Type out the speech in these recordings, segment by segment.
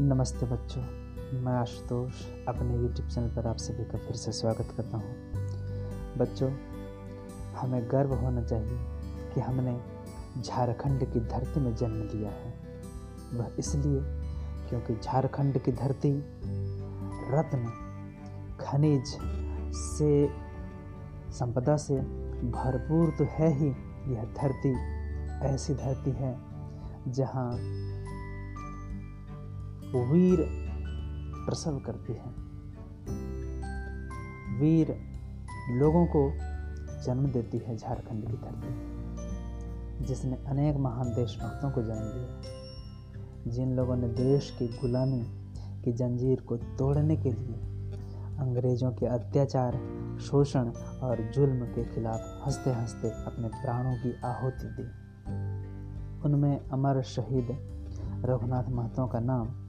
नमस्ते बच्चों, मैं आशुतोष, अपने यूट्यूब चैनल पर आप सभी का फिर से स्वागत करता हूँ। बच्चों, हमें गर्व होना चाहिए कि हमने झारखंड की धरती में जन्म लिया है। वह इसलिए क्योंकि झारखंड की धरती रत्न, खनिज से, संपदा से भरपूर तो है ही। यह धरती ऐसी धरती है जहाँ वीर प्रसव करती है। वीर लोगों को जन्म देती है झारखंड की धरती जिसने अनेक महान देशभक्तों को जन्म दिया जिन लोगों ने देश की गुलामी की जंजीर को तोड़ने के लिए अंग्रेज़ों के अत्याचार, शोषण और जुल्म के खिलाफ हँसते हँसते अपने प्राणों की आहुति दी। उनमें अमर शहीद रघुनाथ महतो का नाम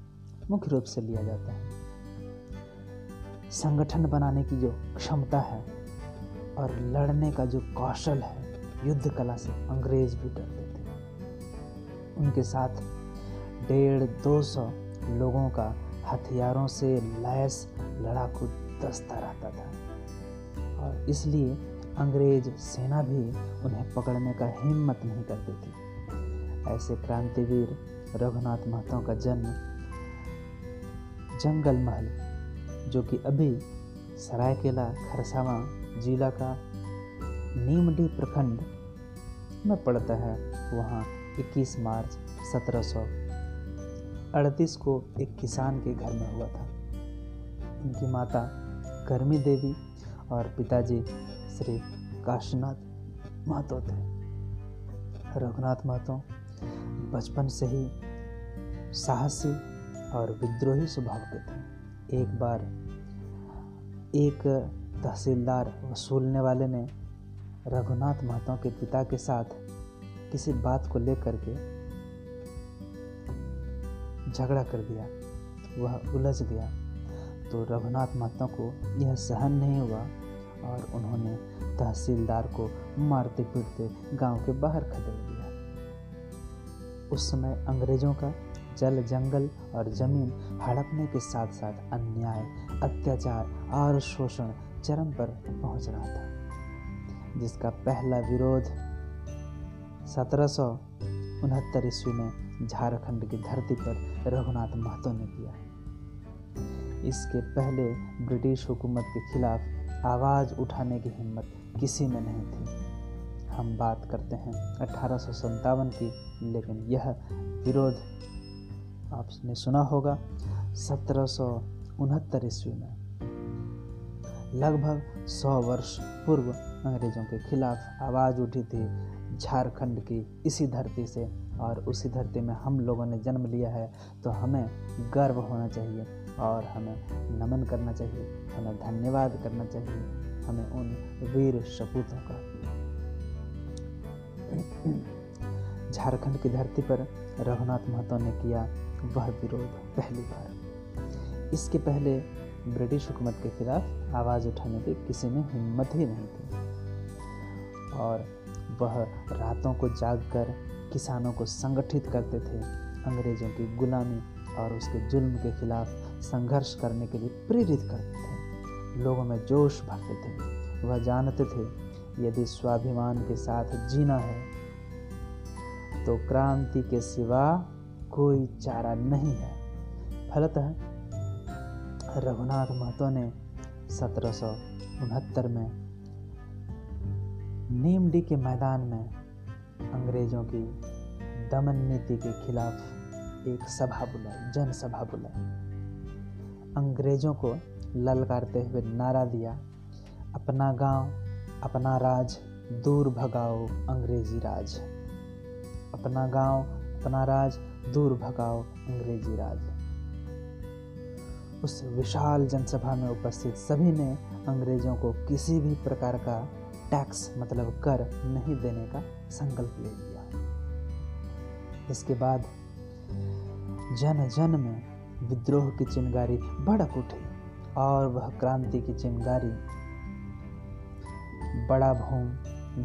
मुख्य रूप से लिया जाता है। संगठन बनाने की जो क्षमता है और लड़ने का जो कौशल है, युद्ध कला से अंग्रेज़ भी डरते थे उनके साथ डेढ़ दो सौ लोगों का हथियारों से लैस लड़ाकू दस्ता रहता था। और इसलिए अंग्रेज़ सेना भी उन्हें पकड़ने का हिम्मत नहीं करती थी। ऐसे क्रांतिवीर रघुनाथ महतो का जन्म जंगल महल, जो कि अभी सरायकेला, खरसावा जिला का नीमडी प्रखंड में पड़ता है। वहाँ 21 मार्च 1738 को एक किसान के घर में हुआ था। उनकी माता गर्मी देवी और पिताजी श्री काशीनाथ महतो थे। रघुनाथ महतो बचपन से ही साहसी और विद्रोही स्वभाव के थे। एक बार एक तहसीलदार वसूलने वाले ने रघुनाथ महतो के पिता के साथ किसी बात को लेकर के झगड़ा कर दिया। वह उलझ गया। तो रघुनाथ महतो को यह सहन नहीं हुआ और उन्होंने तहसीलदार को मारते पीटते गाँव के बाहर खदेड़ दिया। उस समय अंग्रेज़ों का जल, जंगल और ज़मीन हड़पने के साथ साथ अन्याय, अत्याचार और शोषण चरम पर पहुँच रहा था, जिसका पहला विरोध सत्रह सौ उनहत्तर ईस्वी में झारखंड की धरती पर रघुनाथ महतो ने किया। इसके पहले ब्रिटिश हुकूमत के खिलाफ आवाज़ उठाने की हिम्मत किसी में नहीं थी। हम बात करते हैं अठारह सौ सत्तावन की, लेकिन यह विरोध आपने सुना होगा, सत्रह सौ उनहत्तर ईस्वी में। लगभग सौ वर्ष पूर्व अंग्रेज़ों के खिलाफ आवाज़ उठी थी झारखंड की, इसी धरती से। और उसी धरती में हम लोगों ने जन्म लिया है तो हमें गर्व होना चाहिए और हमें नमन करना चाहिए, हमें धन्यवाद करना चाहिए, हमें उन वीर सपूतों का। झारखंड की धरती पर रघुनाथ महतो ने किया वह विरोध पहली बार। इसके पहले ब्रिटिश हुकूमत के खिलाफ आवाज़ उठाने की किसी में हिम्मत ही नहीं थी। और वह रातों को जागकर किसानों को संगठित करते थे, अंग्रेज़ों की गुलामी और उसके जुल्म के खिलाफ संघर्ष करने के लिए प्रेरित करते थे। लोगों में जोश भरते थे। वह जानते थे, यदि स्वाभिमान के साथ जीना है तो क्रांति के सिवा कोई चारा नहीं है। फलतः रघुनाथ महतो ने सत्रह सौ उनहत्तर में नीमडी के मैदान में अंग्रेज़ों की दमन नीति के खिलाफ एक सभा बुलाई, जनसभा बुलाई। अंग्रेज़ों को ललकारते हुए नारा दिया, अपना गाँव, अपना राज, दूर भगाओ अंग्रेज़ी राज। अपना गाँव, अपना राज दूर भगाओ अंग्रेज़ी राज। उस विशाल जनसभा में उपस्थित सभी ने अंग्रेज़ों को किसी भी प्रकार का टैक्स मतलब कर नहीं देने का संकल्प ले लिया। इसके बाद जन जन में विद्रोह की चिंगारी भड़क उठी और वह क्रांति की चिंगारी, बड़ा भूम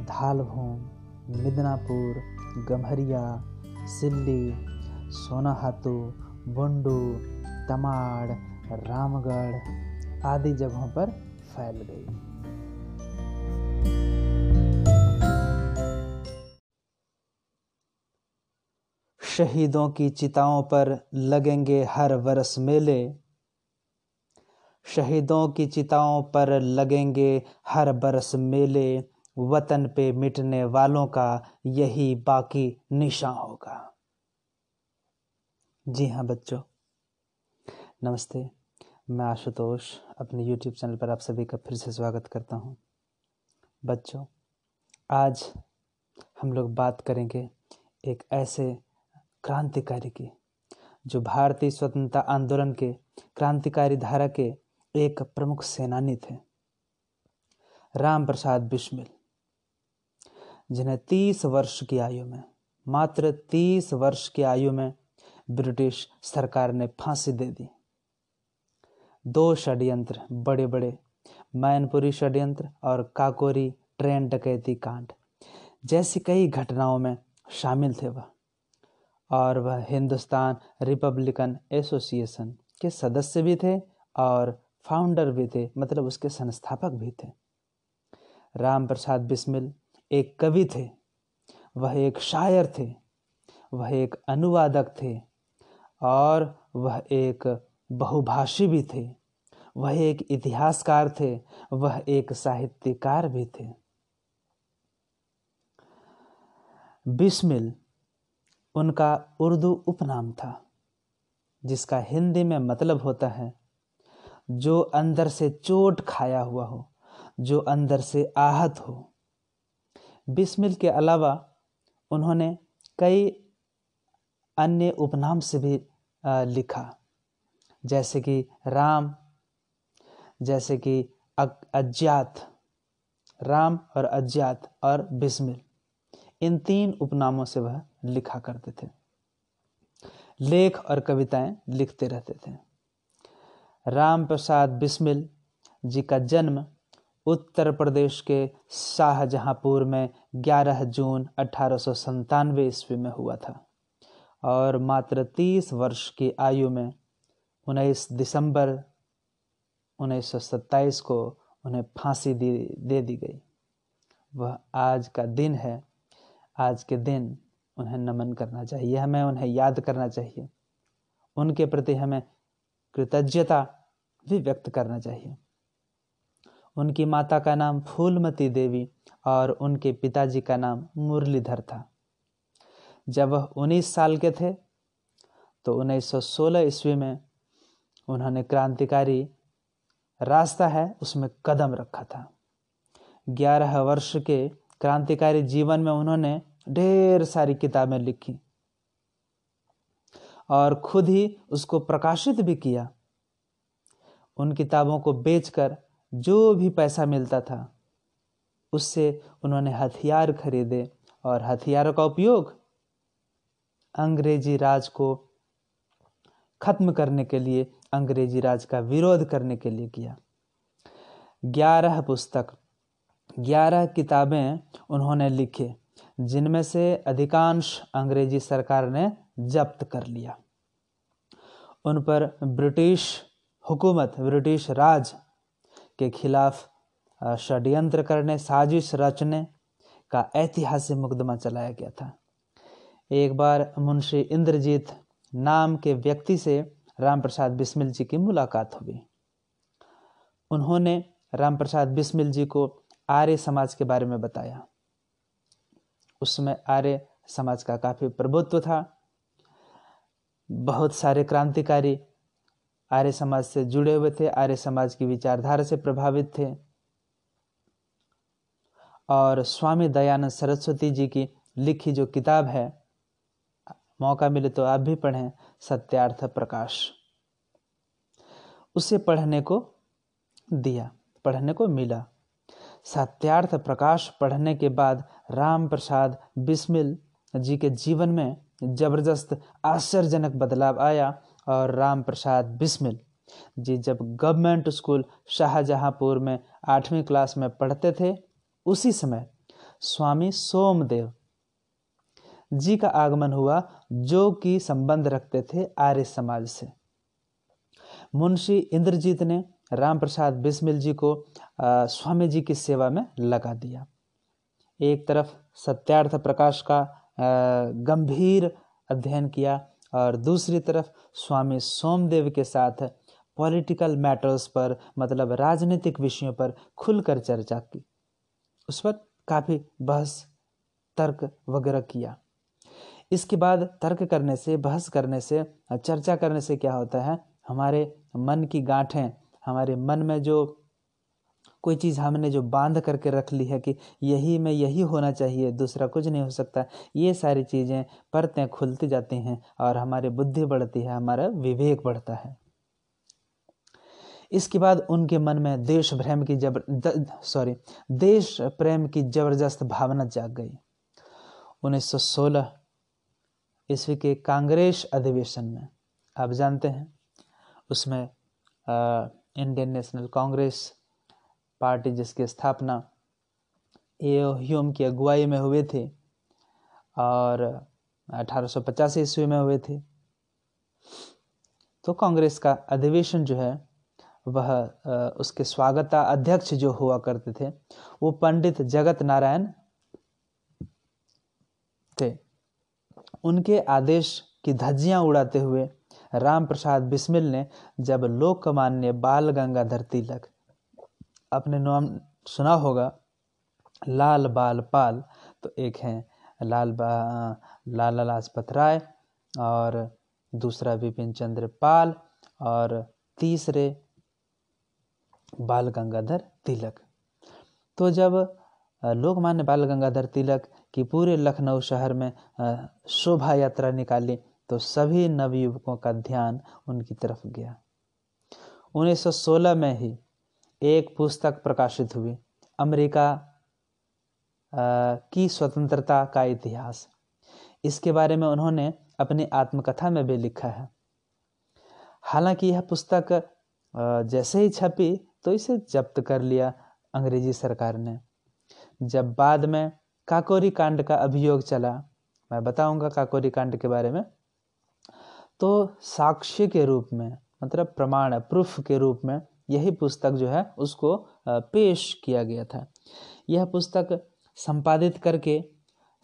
धाल भूम, मिदनापुर, गम्हरिया, सिल्ली सोनाहातू, बुंडू, तमाड़, रामगढ़ आदि जगहों पर फैल गई। शहीदों की चिताओं पर लगेंगे हर वर्ष मेले। शहीदों की चिताओं पर लगेंगे हर बरस मेले। वतन पे मिटने वालों का यही बाकी निशा होगा। जी हाँ बच्चों। नमस्ते। मैं आशुतोष, अपने YouTube चैनल पर आप सभी का फिर से स्वागत करता हूँ। बच्चों, आज हम लोग बात करेंगे एक ऐसे क्रांतिकारी की, जो भारतीय स्वतंत्रता आंदोलन के क्रांतिकारी धारा के एक प्रमुख सेनानी थे राम प्रसाद बिस्मिल जिन्हें तीस वर्ष की आयु में, मात्र तीस वर्ष की आयु में ब्रिटिश सरकार ने फांसी दे दी। दो षड्यंत्र बड़े बड़े मैनपुरी षड्यंत्र और काकोरी ट्रेन डकैती कांड, जैसी कई घटनाओं में शामिल थे वह, और वह हिंदुस्तान रिपब्लिकन एसोसिएशन के सदस्य भी थे और फाउंडर भी थे मतलब उसके संस्थापक भी थे। राम प्रसाद बिस्मिल एक कवि थे, वह एक शायर थे, वह एक अनुवादक थे और वह एक बहुभाषी भी थे। वह एक इतिहासकार थे। वह एक साहित्यकार भी थे। बिस्मिल, उनका उर्दू उपनाम था, जिसका हिंदी में मतलब होता है, जो अंदर से चोट खाया हुआ हो, जो अंदर से आहत हो। बिस्मिल के अलावा उन्होंने कई अन्य उपनाम से भी लिखा। जैसे कि राम, जैसे कि अज्ञात, राम और अज्ञात और बिस्मिल। इन तीन उपनामों से वह लिखा करते थे। लेख और कविताएँ लिखते रहते थे। राम प्रसाद बिस्मिल जी का जन्म उत्तर प्रदेश के शाहजहांपुर में 11 जून अठारह ईस्वी में हुआ था। और मात्र 30 वर्ष की आयु में 19 दिसंबर 1927 को उन्हें फांसी दी, दे दी गई। वह आज का दिन है। आज के दिन उन्हें नमन करना चाहिए। हमें उन्हें याद करना चाहिए। उनके प्रति हमें कृतज्ञता भी व्यक्त करना चाहिए। उनकी माता का नाम फूलमती देवी और उनके पिताजी का नाम मुरलीधर था। जब वह 19 साल के थे तो 1916 ईस्वी में उन्होंने क्रांतिकारी रास्ता है, उसमें कदम रखा था। 11 वर्ष के क्रांतिकारी जीवन में उन्होंने ढेर सारी किताबें लिखी और खुद ही उसको प्रकाशित भी किया। उन किताबों को बेचकर जो भी पैसा मिलता था, उससे उन्होंने हथियार खरीदे और हथियारों का उपयोग अंग्रेज़ी राज को खत्म करने के लिए, अंग्रेज़ी राज का विरोध करने के लिए किया। ग्यारह पुस्तक, ग्यारह किताबें उन्होंने लिखे, जिनमें से अधिकांश अंग्रेज़ी सरकार ने जब्त कर लिया। उन पर ब्रिटिश हुकूमत, ब्रिटिश राज के खिलाफ षड्यंत्र करने, साजिश रचने का ऐतिहासिक मुकदमा चलाया गया था। एक बार मुंशी इंद्रजीत नाम के व्यक्ति से राम प्रसाद बिस्मिल जी की मुलाकात हुई। उन्होंने राम प्रसाद बिस्मिल जी को आर्य समाज के बारे में बताया। उसमें आर्य समाज का काफ़ी प्रभुत्व था। बहुत सारे क्रांतिकारी आर्य समाज से जुड़े हुए थे, आर्य समाज की विचारधारा से प्रभावित थे। और स्वामी दयानंद सरस्वती जी की लिखी जो किताब है मौका मिले तो आप भी पढ़ें सत्यार्थ प्रकाश। उसे पढ़ने को दिया, पढ़ने को मिला। सत्यार्थ प्रकाश पढ़ने के बाद राम प्रसाद बिस्मिल जी के जीवन में ज़बरदस्त आश्चर्यजनक बदलाव आया और राम प्रसाद बिस्मिल जी जब गवर्नमेंट स्कूल शाहजहांपुर में आठवीं क्लास में पढ़ते थे, उसी समय स्वामी सोमदेव जी का आगमन हुआ जो कि संबंध रखते थे आर्य समाज से। मुंशी इंद्रजीत ने राम प्रसाद बिस्मिल जी को स्वामी जी की सेवा में लगा दिया। एक तरफ़ सत्यार्थ प्रकाश का गंभीर अध्ययन किया और दूसरी तरफ़ स्वामी सोमदेव के साथ पॉलिटिकल मैटर्स पर मतलब राजनीतिक विषयों पर खुलकर चर्चा की। उस पर काफ़ी बहस, तर्क वगैरह किया। इसके बाद तर्क करने से, बहस करने से, चर्चा करने से क्या होता है? हमारे मन की गांठें, हमारे मन में जो कोई चीज़ हमने जो बाँध करके रख ली है कि यही में यही होना चाहिए, दूसरा कुछ नहीं हो सकता, ये सारी चीज़ें परतें खुलती जाती हैं और हमारी बुद्धि बढ़ती है, हमारा विवेक बढ़ता है। इसके बाद उनके मन में देश प्रेम की जबर सॉरी देश प्रेम की ज़बरदस्त भावना जाग गई। 1916 ईस्वी के कांग्रेस अधिवेशन में। आप जानते हैं, उसमें इंडियन नेशनल कांग्रेस पार्टी जिसकी स्थापना ह्यूम की अगुवाई में हुए थे और 1850 ईस्वी में हुए थे तो कांग्रेस का अधिवेशन जो है, वह उसके स्वागता अध्यक्ष जो हुआ करते थे, वो पंडित जगत नारायण थे उनके आदेश की धज्जियाँ उड़ाते हुए राम प्रसाद बिस्मिल ने जब लोकमान्य बाल गंगाधर तिलक अपने नाम सुना होगा, लाल बाल पाल तो एक हैं लाल बा, लाला लाजपत राय और दूसरा विपिन चंद्र पाल और तीसरे बाल गंगाधर तिलक। तो जब लोकमान्य बाल गंगाधर तिलक की पूरे लखनऊ शहर में शोभा यात्रा निकाली तो सभी नवयुवकों का ध्यान उनकी तरफ़ गया। 1916 में ही एक पुस्तक प्रकाशित हुई, अमेरिका की स्वतंत्रता का इतिहास। इसके बारे में उन्होंने अपनी आत्मकथा में भी लिखा है। हालाँकि यह पुस्तक जैसे ही छपी तो इसे जब्त कर लिया अंग्रेज़ी सरकार ने। जब बाद में काकोरी कांड का अभियोग चला। मैं बताऊँगा काकोरी कांड के बारे में। तो साक्ष्य के रूप में मतलब प्रमाण प्रूफ के रूप में यही पुस्तक जो है, उसको पेश किया गया था। यह पुस्तक संपादित करके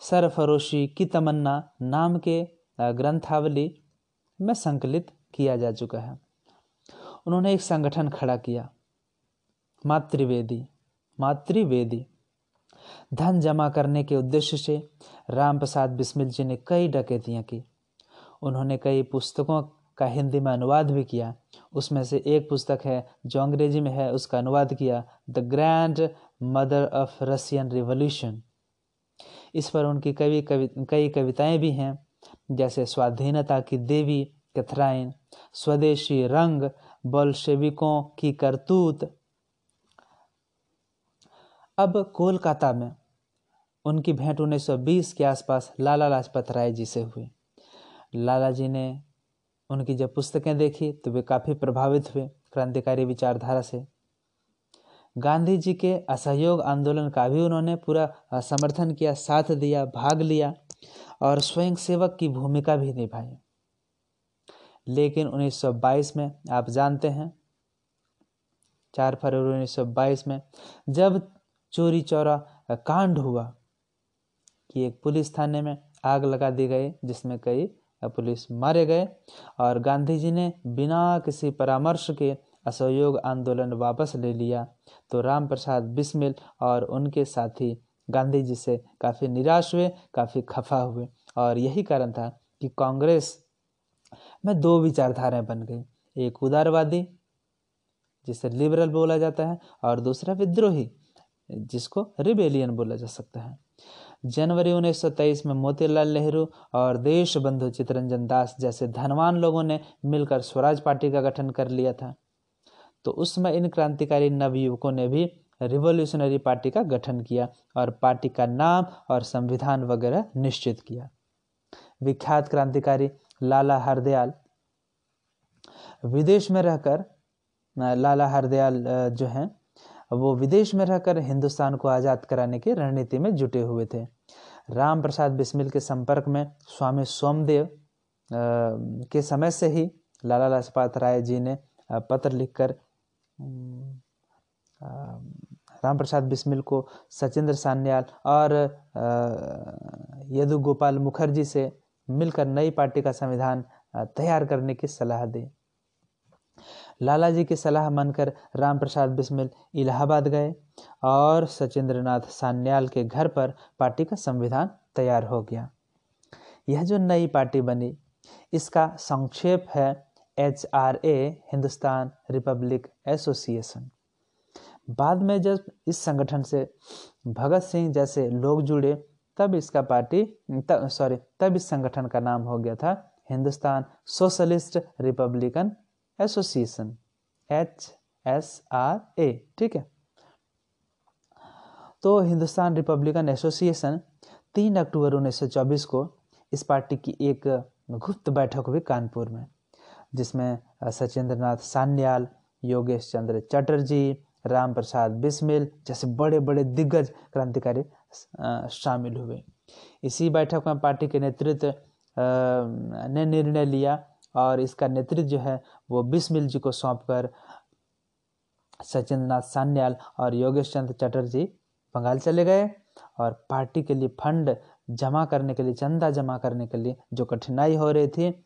सरफरोशी की तमन्ना नाम के ग्रंथावली में संकलित किया जा चुका है। उन्होंने एक संगठन खड़ा किया, मातृवेदी मातृवेदी। धन जमा करने के उद्देश्य से राम प्रसाद बिस्मिल जी ने कई डकैतियाँ की। उन्होंने कई पुस्तकों का हिंदी में अनुवाद भी किया। उसमें से एक पुस्तक है, जो अंग्रेज़ी में है, उसका अनुवाद किया, the grand mother of Russian revolution. इस पर उनकी कवि कवि, कई कविताएँ भी हैं, जैसे स्वाधीनता की देवी, कैथराइन, स्वदेशी रंग, बोल्शेविकों की करतूत अब कोलकाता में उनकी भेंट 1920 के आसपास लाला लाजपत राय जी से हुई। लाला जी ने उनकी जब पुस्तकें देखी तो वे काफ़ी प्रभावित हुए क्रांतिकारी विचारधारा से। गांधी जी के असहयोग आंदोलन का भी उन्होंने पूरा समर्थन किया, साथ दिया, भाग लिया और स्वयं सेवक की भूमिका भी निभाई। लेकिन 1922 में, आप जानते हैं 4 फरवरी 1922 में, जब चोरी चौरा कांड हुआ कि एक पुलिस थाने में आग लगा दी गई, जिसमें कई पुलिस मारे गए और गांधी जी ने बिना किसी परामर्श के असहयोग आंदोलन वापस ले लिया। तो राम प्रसाद बिस्मिल और उनके साथी गांधी जी से काफ़ी निराश हुए, काफ़ी खफा हुए और यही कारण था कि कांग्रेस में दो विचारधाराएँ बन गई, एक उदारवादी, जिसे लिबरल बोला जाता है, और दूसरा विद्रोही। जिसको रिबेलियन बोला जा सकता है। जनवरी 1923 में मोतीलाल नेहरू और देश बंधु चितरंजन दास जैसे धनवान लोगों ने मिलकर स्वराज पार्टी का गठन कर लिया था। तो उस समय इन क्रांतिकारी नवयुवकों ने भी रिवोल्यूशनरी पार्टी का गठन किया और पार्टी का नाम और संविधान वगैरह निश्चित किया। विख्यात क्रांतिकारी लाला हरदयाल। विदेश में रहकर लाला हरदयाल जो हैं वो विदेश में रहकर हिंदुस्तान को आज़ाद कराने की रणनीति में जुटे हुए थे। राम प्रसाद बिस्मिल के संपर्क में स्वामी सोमदेव के समय से ही लाला लाजपत राय जी ने पत्र लिखकर राम प्रसाद बिस्मिल को सचिंद्र सान्याल और यदु गोपाल मुखर्जी से मिलकर नई पार्टी का संविधान तैयार करने की सलाह दी। लाला जी की सलाह मानकर राम प्रसाद बिस्मिल इलाहाबाद गए और सचिंद्रनाथ सान्याल के घर पर पार्टी का संविधान तैयार हो गया। यह जो नई पार्टी बनी, इसका संक्षेप है H R A Hindustan republic association. बाद में जब इस संगठन से भगत सिंह जैसे लोग जुड़े, तब इसका पार्टी सॉरी तब इस संगठन का नाम हो गया था Hindustan socialist republican association H S R A ठीक है? तो हिंदुस्तान रिपब्लिकन एसोसिएशन तीन अक्टूबर 1924 को इस पार्टी की एक गुप्त बैठक हुई कानपुर में, जिसमें सचिंद्र नाथ सान्याल, योगेश चंद्र चटर्जी, राम प्रसाद बिस्मिल जैसे बड़े बड़े दिग्गज क्रांतिकारी शामिल हुए। इसी बैठक में पार्टी के नेतृत्व ने निर्णय लिया और इसका नेतृत्व जो है वो बिस्मिल जी को सौंप कर सचिंद्र नाथ सान्याल और योगेश चंद्र चटर्जी बंगाल चले गए और पार्टी के लिए फंड जमा करने के लिए, चंदा जमा करने के लिए जो कठिनाई हो रही थी,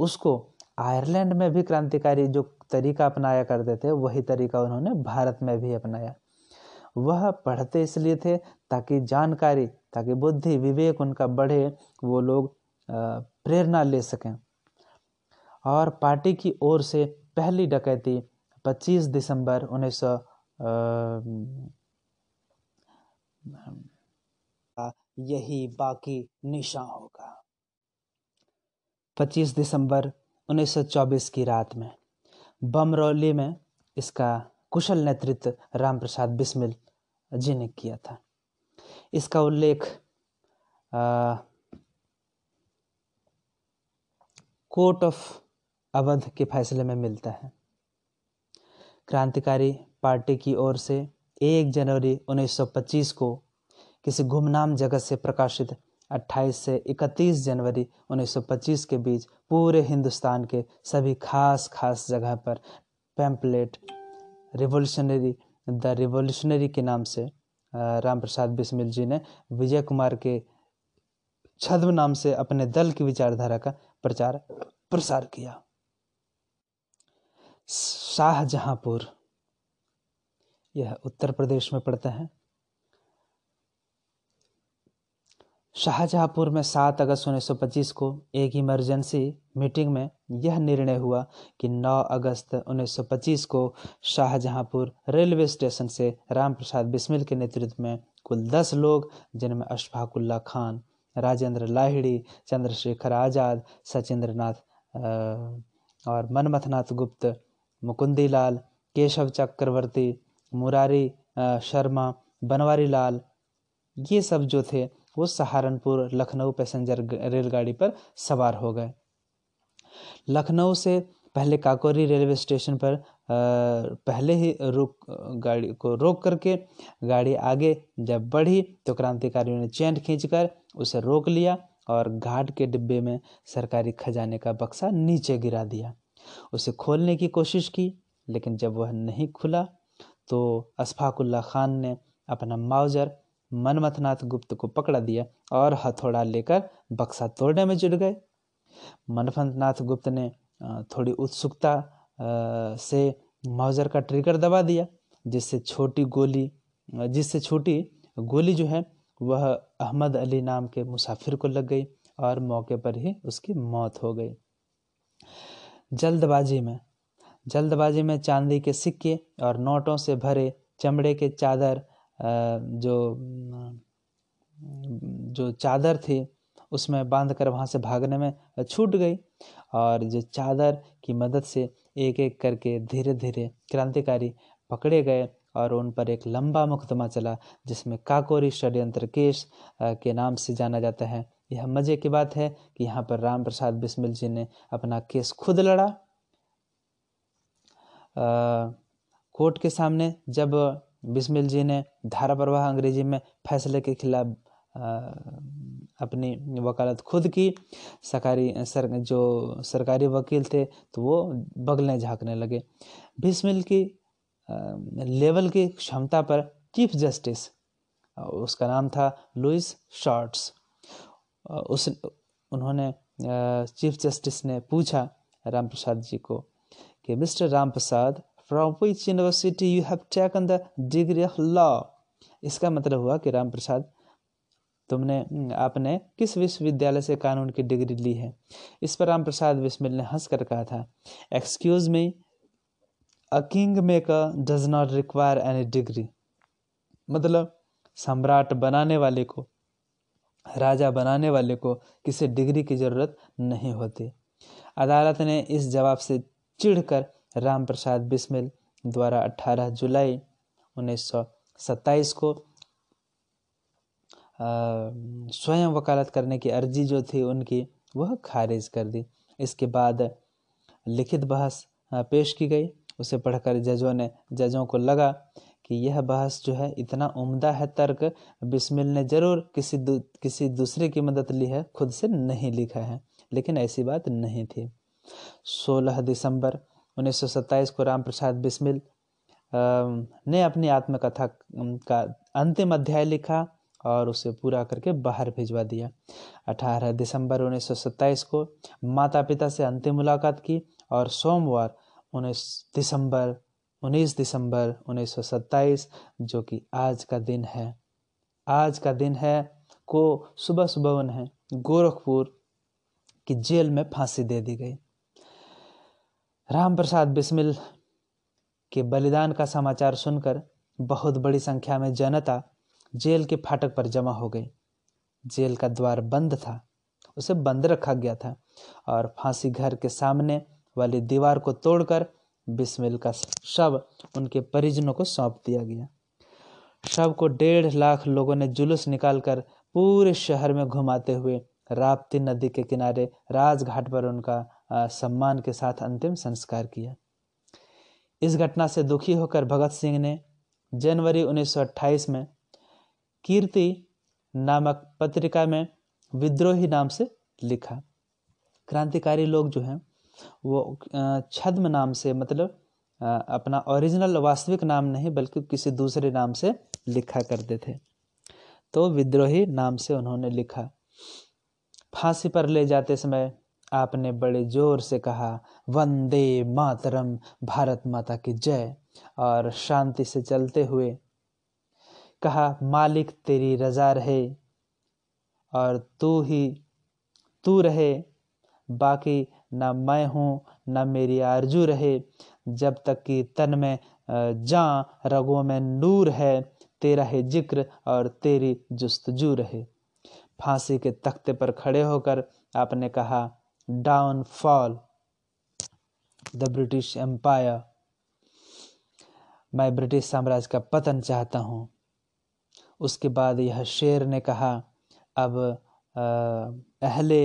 उसको आयरलैंड में भी क्रांतिकारी जो तरीका अपनाया करते थे, वही तरीका उन्होंने भारत में भी अपनाया। वह पढ़ते इसलिए थे ताकि जानकारी, ताकि बुद्धि, विवेक उनका बढ़े, वो लोग प्रेरणा ले सकें। और पार्टी की ओर से पहली डकैती 25 दिसंबर उन्नीस यही बाकी निशा होगा। 25 दिसंबर 1924 की रात में बमरौली में इसका कुशल नेतृत्व राम प्रसाद बिस्मिल जी ने किया था। इसका उल्लेख कोर्ट ऑफ़ अवध के फैसले में मिलता है। क्रांतिकारी पार्टी की ओर से 1 जनवरी 1925 को किसी गुमनाम जगत से प्रकाशित 28 से 31 जनवरी 1925 के बीच पूरे हिंदुस्तान के सभी खास खास जगह पर पैम्पलेट रिवोल्यूशनरी, द रिवोल्यूशनरी के नाम से राम प्रसाद बिस्मिल जी ने विजय कुमार के छद्म नाम से अपने दल की विचारधारा का प्रचार प्रसार किया। शाहजहांपुर। यह उत्तर प्रदेश में पड़ता है। शाहजहांपुर में 7 अगस्त 1925 को एक इमरजेंसी मीटिंग में यह निर्णय हुआ कि 9 अगस्त 1925 को शाहजहांपुर रेलवे स्टेशन से राम प्रसाद बिस्मिल के नेतृत्व में कुल 10 लोग, जिनमें अशफाकुल्ला खान, राजेंद्र लाहिड़ी, चंद्रशेखर आज़ाद सचिंद्र नाथ और मनमथनाथ गुप्त मुकुंदी लाल केशव चक्रवर्ती, मुरारी शर्मा बनवारी लाल ये सब जो थे, वो सहारनपुर लखनऊ पैसेंजर रेलगाड़ी पर सवार हो गए। लखनऊ से पहले काकोरी रेलवे स्टेशन पर पहले ही रुक गाड़ी को रोक करके गाड़ी आगे जब बढ़ी तो क्रांतिकारियों ने चैन खींचकर उसे रोक लिया और घाट के डिब्बे में सरकारी खजाने का बक्सा नीचे गिरा दिया। उसे खोलने की कोशिश की, लेकिन जब वह नहीं खुला तो अशफाकुल्ला खान ने अपना माउजर मनमथनाथ गुप्त को पकड़ा दिया और हथौड़ा लेकर बक्सा तोड़ने में जुट गए। मनमथनाथ गुप्त ने थोड़ी उत्सुकता से माउजर का ट्रिगर दबा दिया, जिससे छोटी गोली जिससे छोटी गोली जो है, वह अहमद अली नाम के मुसाफिर को लग गई और मौके पर ही उसकी मौत हो गई। जल्दबाजी में। जल्दबाजी में चांदी के सिक्के और नोटों से भरे चमड़े के चादर जो जो चादर थी, उसमें बाँध कर वहाँ से भागने में छूट गई और जो चादर की मदद से एक एक करके धीरे धीरे क्रांतिकारी पकड़े गए और उन पर एक लंबा मुकदमा चला, जिसमें काकोरी षड्यंत्र केस के नाम से जाना जाता है। यह मज़े की बात है कि यहाँ पर राम प्रसाद बिस्मिल जी ने अपना केस खुद लड़ा। कोर्ट के सामने जब बिस्मिल जी ने धारा प्रवाह अंग्रेज़ी में फैसले के खिलाफ अपनी वकालत खुद की, सरकारी, सर, जो सरकारी वकील थे तो वो बगलें झाँकने लगे। बिस्मिल की लेवल की क्षमता पर चीफ जस्टिस, उसका नाम था लुइस शॉर्ट्स। उस, उन्होंने चीफ जस्टिस ने पूछा राम प्रसाद जी को कि, mister Ram Prasad from which university you have taken the degree of law इसका मतलब हुआ कि राम प्रसाद, तुमने आपने किस विश्वविद्यालय से कानून की डिग्री ली है? इस पर राम प्रसाद बिस्मिल ने हंस कर कहा था excuse me a king maker does not require any degree मतलब सम्राट बनाने वाले को राजा बनाने वाले को किसी डिग्री की ज़रूरत नहीं होती। अदालत ने इस जवाब से चिढ़कर राम प्रसाद बिस्मिल द्वारा 18 जुलाई 1927 को स्वयं वकालत करने की अर्जी जो थी उनकी, वह खारिज कर दी। इसके बाद लिखित बहस पेश की गई। उसे पढ़कर जजों ने, जजों को लगा कि यह बहस जो है इतना उम्दा है तर्क बिस्मिल ने ज़रूर किसी दू, किसी दूसरे की मदद ली है खुद से नहीं लिखा है लेकिन ऐसी बात नहीं थी। 16 दिसंबर 1927 को राम प्रसाद बिस्मिल ने अपनी आत्मकथा का अंतिम अध्याय लिखा और उसे पूरा करके बाहर भिजवा दिया। 18 दिसंबर 1927 को माता पिता से अंतिम मुलाकात की और सोमवार 19 दिसंबर 19 दिसंबर 1927 जो कि आज का दिन है। आज का दिन है को सुबह सुबह उन्हें गोरखपुर की जेल में फांसी दे दी गई। राम प्रसाद बिस्मिल के बलिदान का समाचार सुनकर बहुत बड़ी संख्या में जनता जेल के फाटक पर जमा हो गई। जेल का द्वार बंद था, उसे बंद रखा गया था और फांसी घर के सामने वाली दीवार को तोड़कर बिस्मिल का शव उनके परिजनों को सौंप दिया गया। शव को डेढ़ लाख लोगों ने जुलूस निकालकर पूरे शहर में घुमाते हुए राप्ती नदी के किनारे राजघाट पर उनका सम्मान के साथ अंतिम संस्कार किया। इस घटना से दुखी होकर भगत सिंह ने जनवरी 1928 में कीर्ति नामक पत्रिका में विद्रोही नाम से लिखा। क्रांतिकारी लोग जो हैं वो छद्म नाम से मतलब अपना ओरिजिनल वास्तविक नाम नहीं, बल्कि किसी दूसरे नाम से लिखा करते थे। तो विद्रोही नाम से उन्होंने लिखा। फांसी पर ले जाते समय आपने बड़े ज़ोर से कहा, वंदे मातरम, भारत माता की जय। और शांति से चलते हुए कहा, मालिक तेरी रजा रहे और तू ही, तू रहे, बाकी न मैं हूँ, न मेरी आरज़ू रहे। जब तक कि तन में जा रगों में नूर है, तेरा है ज़िक्र और तेरी जुस्तजू रहे। फांसी के तख्ते पर खड़े होकर आपने कहा down fall the British empire. मैं ब्रिटिश साम्राज्य का पतन चाहता हूँ। उसके बाद यह शेर ने कहा, अब अहले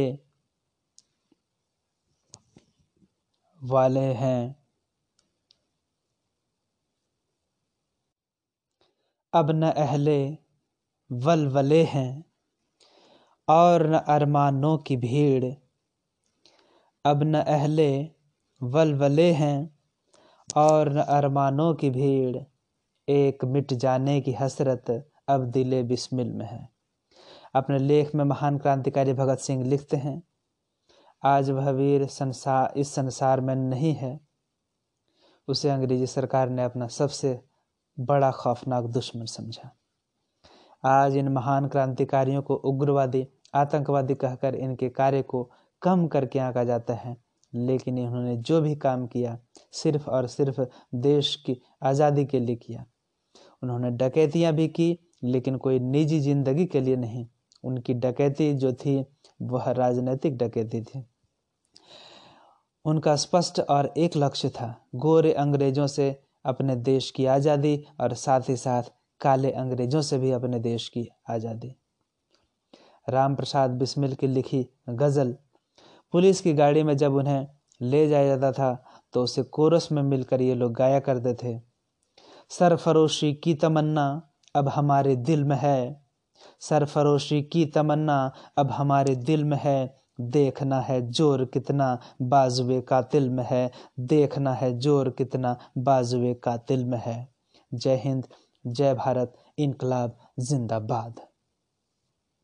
वाले हैं। अब न अहले वलवले हैं और न अरमानों की भीड़। अब न अहले वलवले हैं और न अरमानों की भीड़। एक मिट जाने की हसरत अब दिले बिस्मिल में है। अपने लेख में महान क्रांतिकारी भगत सिंह लिखते हैं आज वह वीर संसार इस संसार में नहीं है। उसे अंग्रेज़ी सरकार ने अपना सबसे बड़ा खौफनाक दुश्मन समझा। आज इन महान क्रांतिकारियों को उग्रवादी, आतंकवादी कहकर इनके कार्य को कम करके आंका जाता है, लेकिन इन्होंने जो भी काम किया, सिर्फ़ और सिर्फ़ देश की आज़ादी के लिए किया। उन्होंने डकैतियाँ भी की, लेकिन कोई निजी ज़िंदगी के लिए नहीं। उनकी डकैती जो थी वह राजनीतिक डकैती थी। उनका स्पष्ट और एक लक्ष्य था, गोरे अंग्रेज़ों से अपने देश की आज़ादी और साथ ही साथ काले अंग्रेज़ों से भी अपने देश की आज़ादी। राम प्रसाद बिस्मिल की लिखी गज़ल, पुलिस की गाड़ी में जब उन्हें ले जाया जाता था तो उसे कोरस में मिलकर ये लोग गाया करते थे। सरफरोशी की तमन्ना अब हमारे दिल में है। सरफरोशी की तमन्ना अब हमारे दिल में है। देखना है ज़ोर कितना बाजुए का तिल में है। देखना है ज़ोर कितना बाजुए का तिल में है। जय हिंद, जय भारत, इनकलाब, जिंदाबाद।